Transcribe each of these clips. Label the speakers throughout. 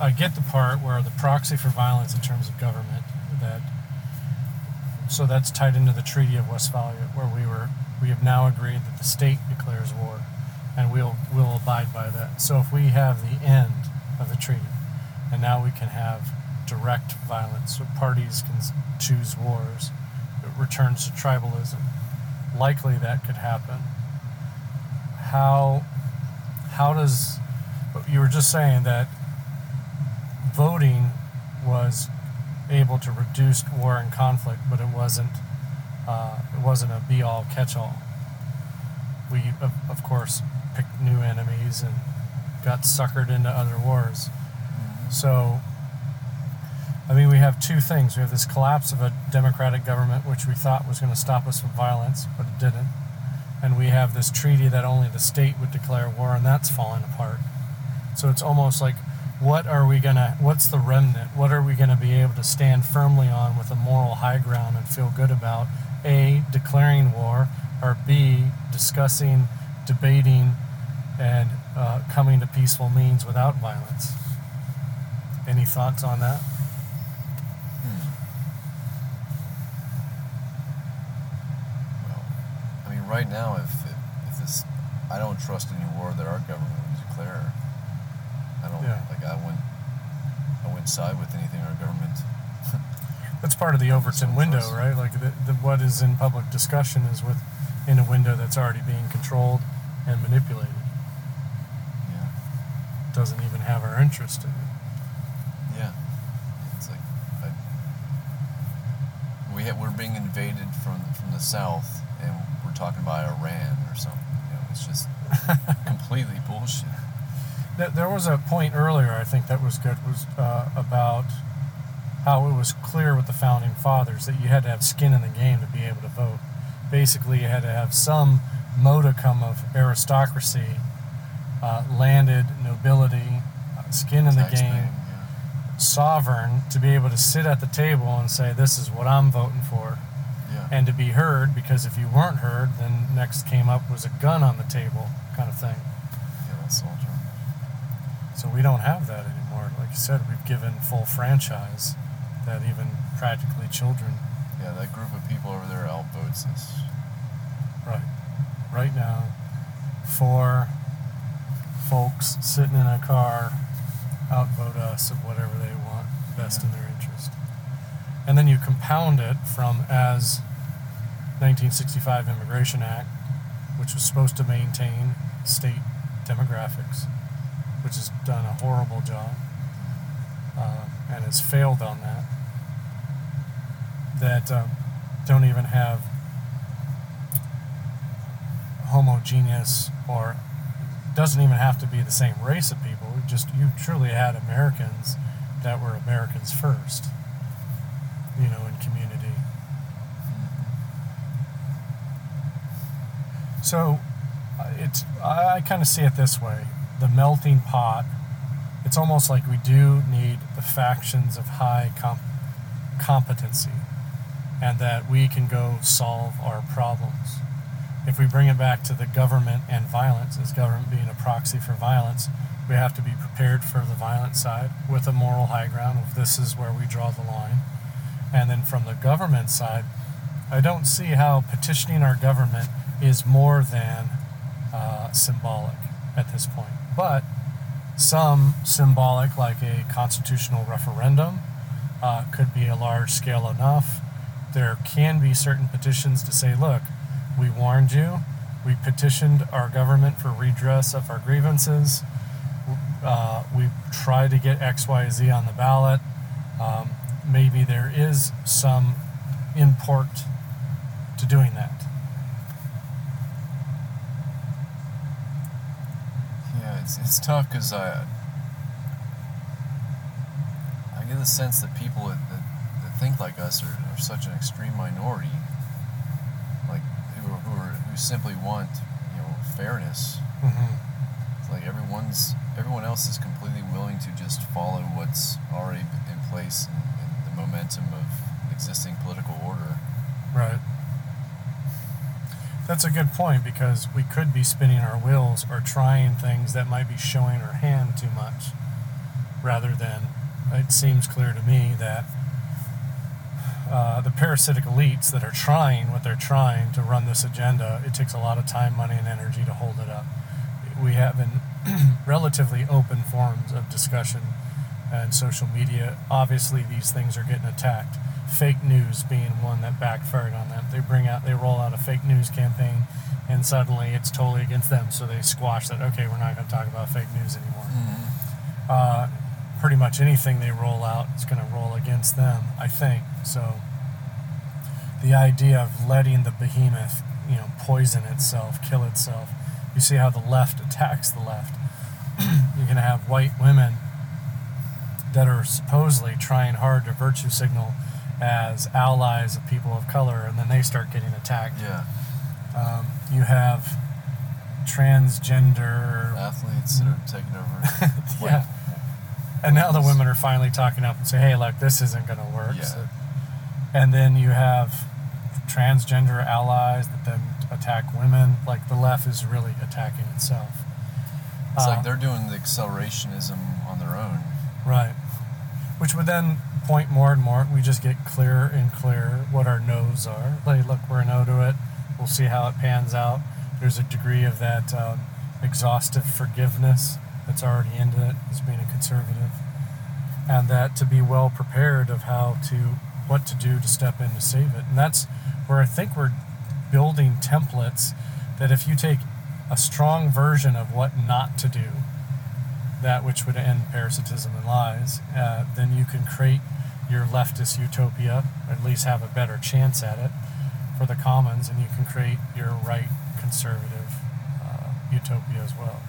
Speaker 1: I get the part where the proxy for violence in terms of government that so that's tied into the Treaty of Westphalia where we were we have now agreed that the state declares war and we'll we'll abide by that. So if we have the end of the treaty and now we can have direct violence so parties can choose wars it returns to tribalism likely that could happen how how does you were just saying that voting was able to reduce war and conflict, but it wasn't uh, it wasn't a be all catch all. We of, of course picked new enemies and got suckered into other wars. So I mean we have two things. We have this collapse of a democratic government which we thought was going to stop us from violence, but it didn't. And we have this treaty that only the state would declare war and that's falling apart. So it's almost like what are we going to what's the remnant what are we going to be able to stand firmly on with a moral high ground and feel good about a declaring war or b discussing debating and uh, coming to peaceful means without violence any thoughts on that
Speaker 2: Hmm. Well, I mean, right now, if if this, I don't trust any war that our government would declare. I don't
Speaker 1: Yeah.
Speaker 2: I wouldn't. I wouldn't side with anything our government.
Speaker 1: that's part of the overton window right like the, the, what is in public discussion is with in a window that's already being controlled and manipulated
Speaker 2: Yeah.
Speaker 1: doesn't even have our interest in it
Speaker 2: Yeah. It's like I, we have, we're being invaded from from the south, and we're talking about Iran or something. You know, it's just completely bullshit.
Speaker 1: Th- There was a point earlier, I think that was good, was uh, about how it was clear with the founding fathers that you had to have skin in the game to be able to vote. Basically, you had to have some modicum of aristocracy, uh, landed nobility, uh, skin in the game,
Speaker 2: yeah.
Speaker 1: sovereign to be able to sit at the table and say, "This is what I'm voting for,"
Speaker 2: Yeah.
Speaker 1: and to be heard. Because if you weren't heard, then next came up was a gun on the table, kind of thing.
Speaker 2: yeah, that's all true.
Speaker 1: So we don't have that anymore. Like you said, we've given full franchise that even practically children,
Speaker 2: Yeah, that group of people over there outvotes us.
Speaker 1: right, right now, four folks sitting in a car outvote us of whatever they want, best in their interest. And then you compound it from as 1965 Immigration Act, which was supposed to maintain state demographics, which has done a horrible job um, and has failed on that. That um, don't even have homogeneous or doesn't even have to be the same race of people. Just you truly had Americans that were Americans first, you know, in community. So uh, it's I kind of see it this way: the melting pot. It's almost like we do need the factions of high comp- competency, and that we can go solve our problems. If we bring it back to the government and violence, as government being a proxy for violence, we have to be prepared for the violent side with a moral high ground. If this is where we draw the line, and then from the government side, I don't see how petitioning our government is more than uh, symbolic at this point. But some symbolic, like a constitutional referendum, uh, could be a large scale enough. There can be certain petitions to say, look, we warned you, we petitioned our government for redress of our grievances, uh, we tried to get XYZ on the ballot. Um, maybe there is some import to doing that.
Speaker 2: Yeah, it's, it's tough because I I get the sense that people that, that, that think like us are, are such an extreme minority, like who are, who are who simply want you know fairness.
Speaker 1: Mm-hmm.
Speaker 2: It's like everyone's everyone else is completely willing to just follow what's already in place and, and the momentum of existing political order.
Speaker 1: Right. That's a good point because we could be spinning our wheels or trying things that might be showing our hand too much. rather than it seems clear to me that uh, the parasitic elites that are trying what they're trying to run this agenda, it takes a lot of time, money, and energy to hold it up. We have in relatively open forums of discussion and social media. Obviously, these things are getting attacked. Fake news being one that backfired on them. They bring out, they roll out a fake news campaign, and suddenly it's totally against them. So they squash that. Okay, we're not going to talk about fake news anymore.
Speaker 2: Mm-hmm.
Speaker 1: Uh, pretty much anything they roll out is going to roll against them. I think so. The idea of letting the behemoth, you know, poison itself, kill itself. You see how the left attacks the left. You're going to have white women that are supposedly trying hard to virtue signal as allies of people of color, and then they start getting attacked.
Speaker 2: Yeah.
Speaker 1: Um, you have transgender
Speaker 2: Athletes that are taking over.
Speaker 1: yeah. And now the women are finally talking up and say, "Hey, look, this isn't going to work."
Speaker 2: Yeah.
Speaker 1: So- and then you have transgender allies that then attack women. Like the left is really attacking itself.
Speaker 2: It's
Speaker 1: Uh,
Speaker 2: like they're doing the accelerationism on their own.
Speaker 1: right, which would then point more and more. We just get clearer and clearer what our no's are. Like, look, we're a no to it. We'll see how it pans out. There's a degree of that um, exhaustive forgiveness that's already into it as being a conservative, and that to be well prepared of how to what to do to step in to save it. And that's where I think we're building templates that if you take a strong version of what not to do, that which would end parasitism and lies, uh, then you can create your leftist utopia, or at least have a better chance at it for the commons, and you can create your right conservative uh, utopia as well.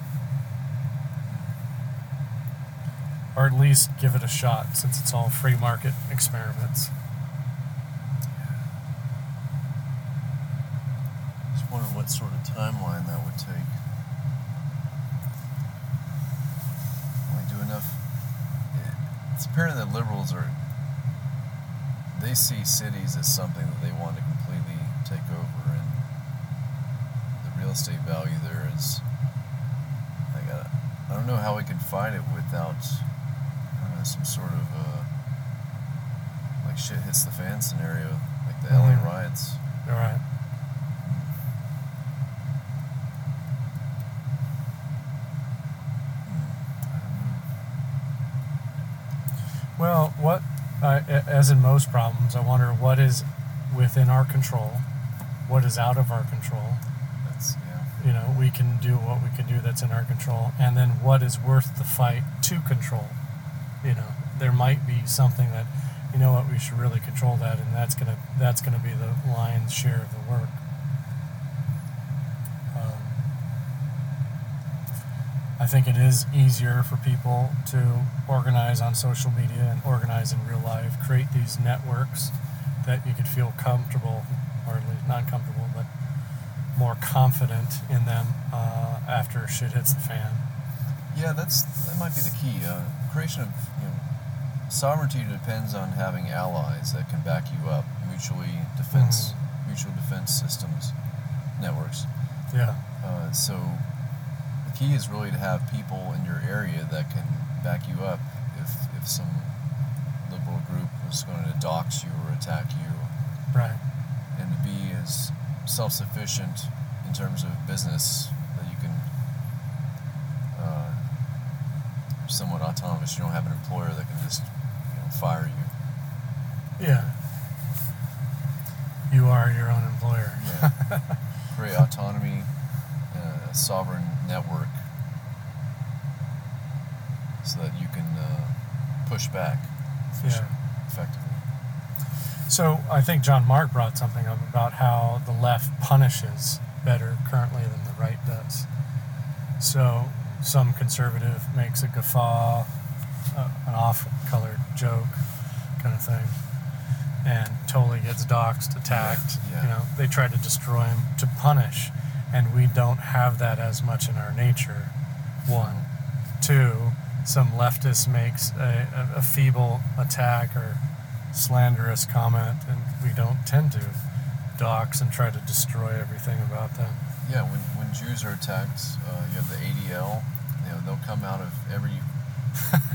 Speaker 1: Or at least give it a shot since it's all free market experiments.
Speaker 2: Just wonder what sort of timeline that would take. Like, do enough. it- It's apparent that liberals are. They see cities as something that they want to completely take over, and the real estate value there is. Like, I, I don't know how we can fight it without know, some sort of uh, like shit hits the fan scenario, like the LA
Speaker 1: Mhm.
Speaker 2: riots.
Speaker 1: All right. Well, what, uh, a- as in most problems, I wonder what is within our control, what is out of our control.
Speaker 2: That's yeah.
Speaker 1: You know, we can do what we can do that's in our control, and then what is worth the fight to control. You know, there might be something that, you know, what we should really control that, and that's gonna that's gonna be the lion's share of the work. I think it is easier for people to organize on social media and organize in real life, create these networks that you could feel comfortable, or at least not comfortable, but more confident in them uh, after shit hits the fan.
Speaker 2: Yeah, that's that might be the key. Uh, creation of you know, sovereignty depends on having allies that can back you up, mutually defense, mutual defense systems, networks.
Speaker 1: Yeah,
Speaker 2: Uh, so key is really to have people in your area that can back you up if if some liberal group was going to dox you or attack you,
Speaker 1: right.
Speaker 2: and to be as self-sufficient in terms of business that you can uh, somewhat autonomous. You don't have an employer that can just you know, fire you.
Speaker 1: Yeah. You are your own employer.
Speaker 2: Yeah. Create autonomy, uh, sovereign network, so that you can uh, push back efficient, effectively.
Speaker 1: So I think John Mark brought something up about how the left punishes better currently than the right does. So some conservative makes a guffaw, uh, an off-colored joke, kind of thing, and totally gets doxxed, attacked.
Speaker 2: Yeah, yeah.
Speaker 1: You know, they try to destroy him to punish, and we don't have that as much in our nature. One, two. Some leftist makes a, a, a feeble attack or slanderous comment, and we don't tend to dox and try to destroy everything about them.
Speaker 2: Yeah, when, when Jews are attacked, uh, you have the ADL. You know, they'll come out of every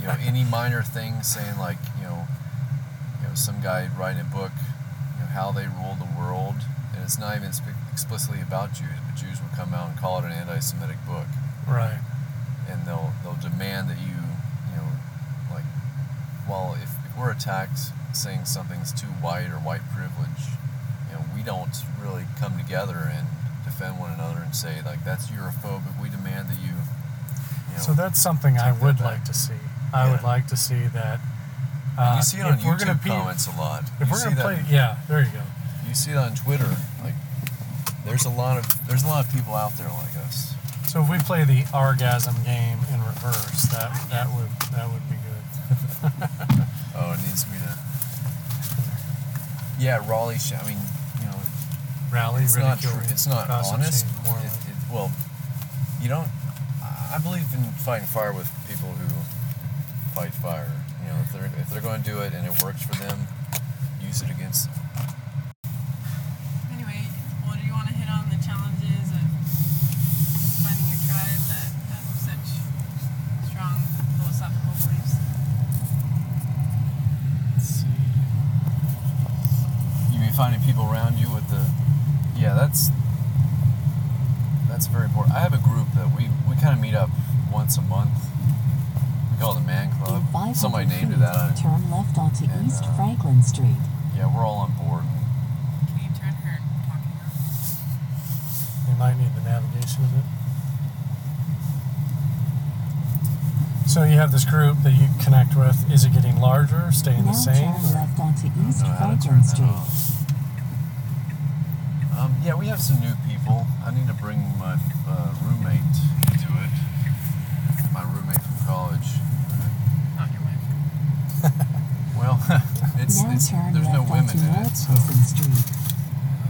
Speaker 2: you know any minor thing saying like you know you know some guy writing a book you know how they rule the world and it's not even explicitly about Jews but Jews will come out and call it an anti-Semitic book
Speaker 1: Right.
Speaker 2: and they'll they'll demand that you you know like well if, if we're attacked saying something's too white or white privilege you know we don't really come together and defend one another and say like that's Europhobic we demand that you, you know,
Speaker 1: So that's something I
Speaker 2: that
Speaker 1: would like to see. I would like to see that. Uh,
Speaker 2: you see it on YouTube
Speaker 1: be-
Speaker 2: comments a lot
Speaker 1: If
Speaker 2: you
Speaker 1: we're gonna
Speaker 2: that
Speaker 1: play, yeah, there you go.
Speaker 2: you see it on Twitter like there's a lot of there's a lot of people out there like us
Speaker 1: So if we play the orgasm game in reverse, that that would that would be good.
Speaker 2: oh it needs me to yeah Raleigh I mean you know
Speaker 1: Rally,
Speaker 2: it's not true. It's not honest. It, it, well, you don't. I I believe in fighting fire with people who fight fire. You know, if they're if they're going to do it and it works for them, use it against them.
Speaker 3: Anyway, well, do you want to hit on the challenges of finding a tribe that have such strong philosophical beliefs?
Speaker 2: Let's see. You mean finding people around you with the? Yeah, that's that's very important. I have a group that we we kind of meet up once a month. We call it the Man Club. Somebody named it
Speaker 4: feet,
Speaker 2: that. I,
Speaker 4: turn left onto
Speaker 2: And,
Speaker 4: East
Speaker 2: uh,
Speaker 4: Franklin Street.
Speaker 2: yeah, we're all on board.
Speaker 3: Can you turn her talking off?
Speaker 1: You might need the navigation of it. So you have this group that you connect with. Is it getting larger, staying
Speaker 4: Now
Speaker 1: the same?
Speaker 4: turn left onto East
Speaker 2: know how to
Speaker 4: Franklin
Speaker 2: turn that
Speaker 4: Street.
Speaker 2: Off. Um, yeah, we have some new people. I need to bring my uh, roommate to it. My roommate from college.
Speaker 3: Not your wife.
Speaker 2: Well, it's,
Speaker 4: now
Speaker 2: it's
Speaker 4: turn
Speaker 2: there's no women
Speaker 4: onto
Speaker 2: in it. So.
Speaker 4: Street.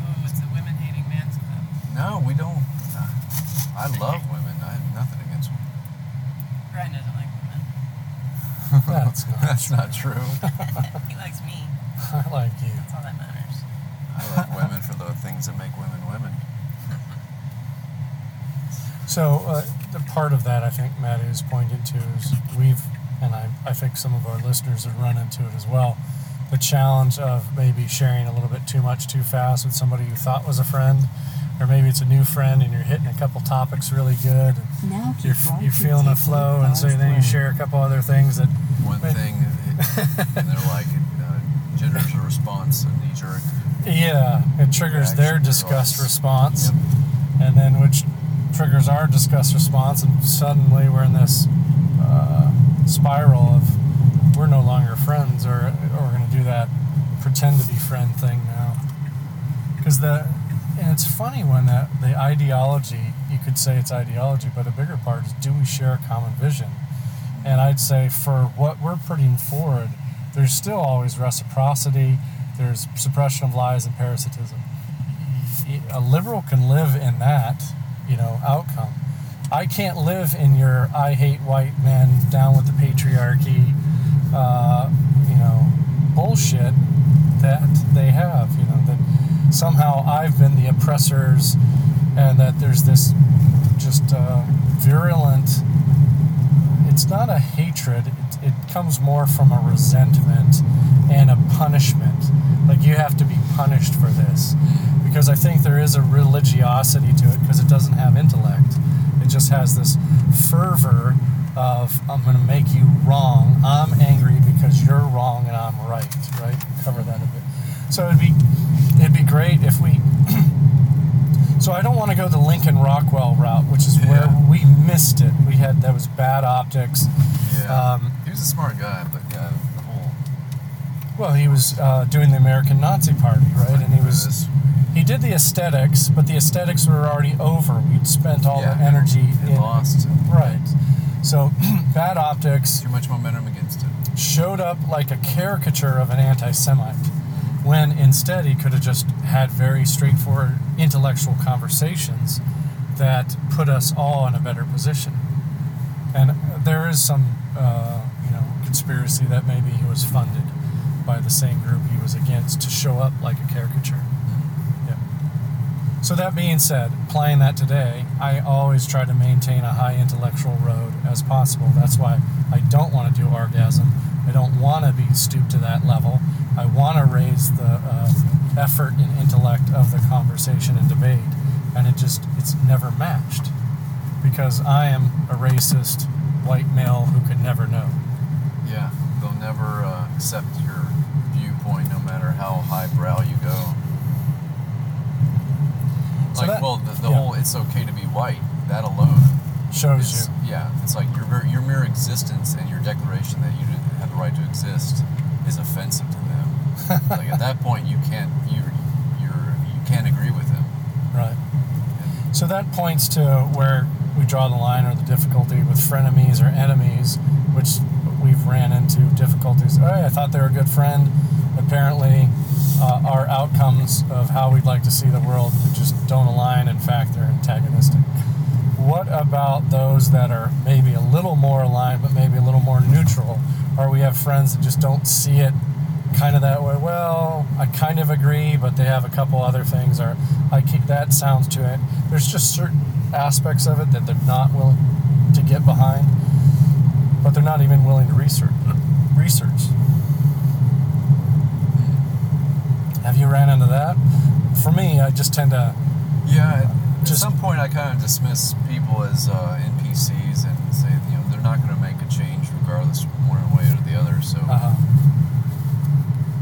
Speaker 3: Oh, it's a women-hating man's club.
Speaker 2: No, we don't. I love women. I have nothing against women.
Speaker 3: Brian doesn't like women.
Speaker 1: That's not
Speaker 2: That's not true.
Speaker 3: He likes me.
Speaker 1: I like you.
Speaker 3: That's all that matters.
Speaker 2: I like women for the things that make women women.
Speaker 1: So uh, the part of that I think Matt is pointing to is we've, and I, I think some of our listeners have run into it as well, the challenge of maybe sharing a little bit too much too fast with somebody you thought was a friend, or maybe it's a new friend and you're hitting a couple topics really good. And
Speaker 4: Now
Speaker 1: you're,
Speaker 4: right
Speaker 1: you're feeling the
Speaker 4: take
Speaker 1: flow, and so then you share a couple other things that
Speaker 2: One
Speaker 1: Wait.
Speaker 2: thing, and they're like, jitters a response, a knee jerk.
Speaker 1: Yeah, it triggers their disgust
Speaker 2: response.
Speaker 1: response, and then which triggers our disgust response, and suddenly we're in this uh, spiral of we're no longer friends, or or we're going to do that pretend to be friend thing now. Because the and it's funny when that the ideology you could say it's ideology, but a bigger part is do we share a common vision? And I'd say for what we're putting forward, there's still always reciprocity. There's suppression of lies and parasitism. A liberal can live in that, you know, outcome. I can't live in your I hate white men down with the patriarchy, uh, you know, bullshit that they have. You know that somehow I've been the oppressors, and that there's this just uh, virulent it's not a hatred it, comes more from a resentment and a punishment. Like you have to be punished for this. Because i think there is a religiosity to it because it doesn't have intellect. It just has this fervor of i'm going to make you wrong. I'm angry because you're wrong and i'm right right? Cover that a bit. So it'd be it'd be great if we so I don't want to go the Lincoln Rockwell route, which is where
Speaker 2: Yeah.
Speaker 1: we missed it. We had that was bad optics.
Speaker 2: Yeah.
Speaker 1: Um,
Speaker 2: he was a smart guy, but yeah, the whole.
Speaker 1: well, he was uh, doing the American Nazi Party, right? And he was
Speaker 2: This,
Speaker 1: he did the aesthetics, but the aesthetics were already over. We'd spent all
Speaker 2: yeah,
Speaker 1: the energy
Speaker 2: It
Speaker 1: in
Speaker 2: lost.
Speaker 1: right. So bad optics
Speaker 2: Too much momentum against it.
Speaker 1: showed up like a caricature of an anti-Semite, when instead he could have just had very straightforward intellectual conversations that put us all in a better position. And there is some, uh, you know, conspiracy that maybe he was funded by the same group he was against to show up like a caricature. Yeah. So that being said, applying that today, I always try to maintain a high intellectual road as possible. That's why I don't want to do orgasm. I don't want to be stooped to that level. I want to raise the uh, effort and intellect of the conversation and debate, and it just it's never matched because I am a racist white male who could never know.
Speaker 2: Yeah, they'll never uh, accept your viewpoint, no matter how highbrow you go.
Speaker 1: So
Speaker 2: Like,
Speaker 1: that-
Speaker 2: well, the, the
Speaker 1: yeah.
Speaker 2: whole "it's okay to be white" that alone
Speaker 1: Shows
Speaker 2: is,
Speaker 1: you.
Speaker 2: yeah, it's like your your mere existence and your declaration that you have the right to exist is offensive to them. Like at that point, you can't you you're you can't agree with them.
Speaker 1: Right. So that points to where we draw the line or the difficulty with frenemies or enemies, which we've ran into difficulties. Oh, I thought they were a good friend. Apparently, uh, our outcomes of how we'd like to see the world just don't align. In fact, they're antagonistic. What about those that are maybe a little more aligned, but maybe a little more neutral? Or we have friends that just don't see it kind of that way. Well, I kind of agree, but they have a couple other things, or I keep that sounds to it. There's just certain aspects of it that they're not willing to get behind, but they're not even willing to research. Research. Have you ran into that? For me, I just tend to.
Speaker 2: Yeah, at
Speaker 1: Just-
Speaker 2: some point I kind of dismiss people as uh, NPCs and say you know they're not going to make a change regardless one way or the other. So,
Speaker 1: Uh,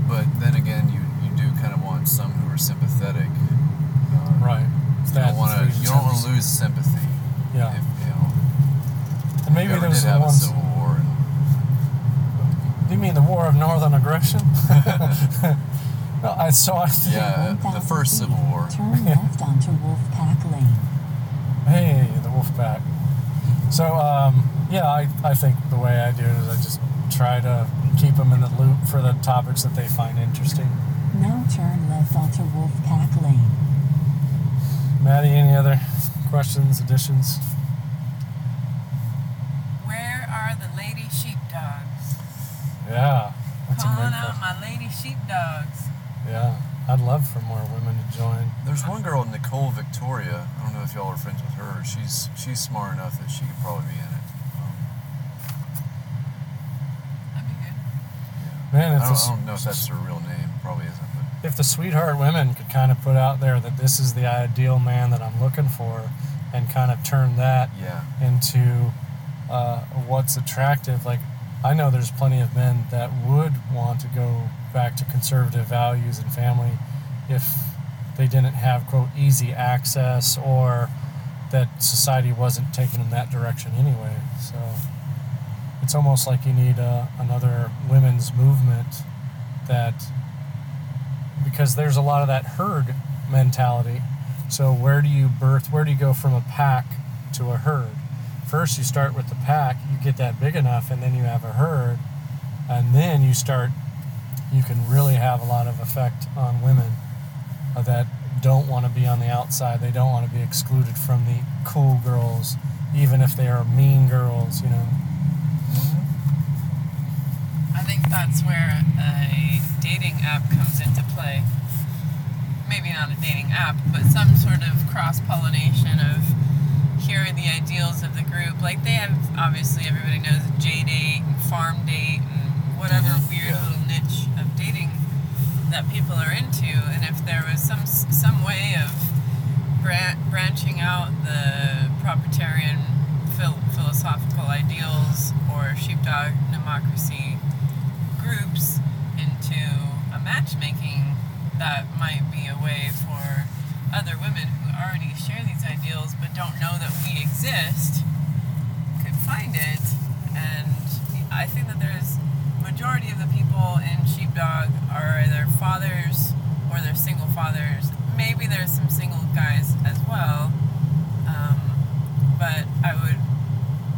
Speaker 2: but then again, you you do kind of want some who are sympathetic. Uh,
Speaker 1: right.
Speaker 2: You
Speaker 1: That
Speaker 2: don't want
Speaker 1: three
Speaker 2: to you don't want to lose sympathy.
Speaker 1: Yeah.
Speaker 2: If, you know,
Speaker 1: And maybe
Speaker 2: we ever
Speaker 1: there's
Speaker 2: did
Speaker 1: the
Speaker 2: have a
Speaker 1: ones.
Speaker 2: civil war. And,
Speaker 1: Do you mean the War of Northern Aggression? no, I, saw. I think.
Speaker 2: Yeah, the first Civil War.
Speaker 4: Turn left onto Wolfpack Lane.
Speaker 1: Hey, the Wolfpack. So, um, yeah, I, I think the way I do it is I just try to keep them in the loop for the topics that they find interesting.
Speaker 4: Now turn left onto Wolfpack Lane.
Speaker 1: Maddie, any other questions, additions?
Speaker 3: Where are the lady sheepdogs?
Speaker 1: Yeah, that's a
Speaker 3: Calling out my lady sheepdogs.
Speaker 1: Yeah, I'd love for more women to join.
Speaker 2: There's one girl, Nicole Victoria. I don't know if y'all are friends with her. She's she's smart enough that she could probably be in it. Um,
Speaker 3: That'd be good.
Speaker 2: yeah.
Speaker 1: Man,
Speaker 2: I don't, I don't know if that's her real name. Probably isn't. But
Speaker 1: if the sweetheart women could kind of put out there that this is the ideal man that I'm looking for, and kind of turn that
Speaker 2: yeah,
Speaker 1: into uh, what's attractive. Like, I know there's plenty of men that would want to go back to conservative values and family if they didn't have, quote, easy access or that society wasn't taking them that direction anyway. So it's almost like you need uh, another women's movement that, because there's a lot of that herd mentality. So where do you birth? Where do you go from a pack to a herd? First, you start with the pack. You get that big enough, and then you have a herd, and then you start. You can really have a lot of effect on women that don't want to be on the outside. They don't want to be excluded from the cool girls, even if they are mean girls. You know.
Speaker 3: I think that's where a dating app comes into play. Maybe not a dating app, but some sort of cross pollination of here are the ideals of the group. Like they have, obviously, everybody knows JDate and farm date and whatever
Speaker 2: Mhm,
Speaker 3: weird
Speaker 2: yeah.
Speaker 3: little niche of dating that people are into. And if there was some some way of bran- branching out the propertarian phil- philosophical ideals or sheepdog democracy groups into a matchmaking that might be a way for other women who already share these ideals but don't know that we exist could find it. And i think that there's majority of the people in sheepdog are either fathers or they're single fathers. Maybe there's some single guys as well. Um, but i would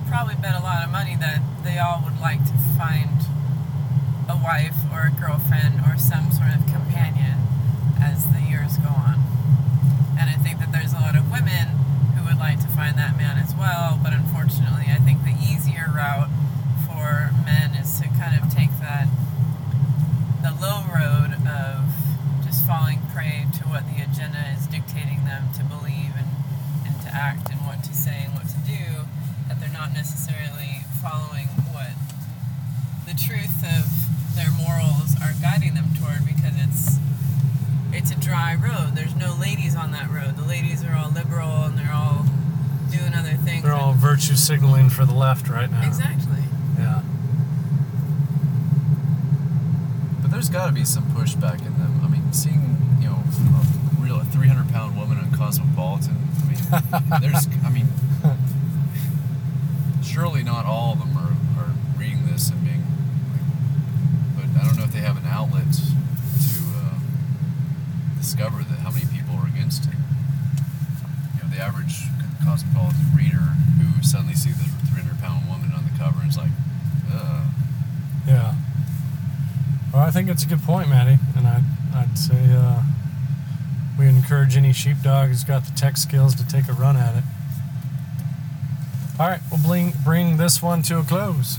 Speaker 3: probably bet a lot of money that they all would like to find a wife or a girlfriend or some sort of companion as the years go on. And I think that there's a lot of women who would like to find that man as well, but unfortunately, I think the easier route for men is to kind of take that the low road of just falling prey to what the agenda is dictating them to believe and, and to act and what to say and what to do, that they're not necessarily following what high road. There's no ladies on that road. The ladies are all liberal and they're all doing other things.
Speaker 1: They're all virtue signaling for the left right now.
Speaker 3: exactly.
Speaker 1: Yeah.
Speaker 2: But there's got to be some pushback in them. I mean, seeing you know a real 300 pound woman on Cosmopolitan. I mean, there's. I mean, surely not all of them are, are reading this and being. Like, but I don't know if they have an outlet to uh, discover that how many people are against it. You know, the average Cosmopolitan reader who suddenly sees this 300 pound woman on the cover and is like, ugh.
Speaker 1: Yeah. Well, I think it's a good point, Maddie, and I'd, I'd say uh, we encourage any sheepdog who's got the tech skills to take a run at it. All right, we'll bring, bring this one to a close.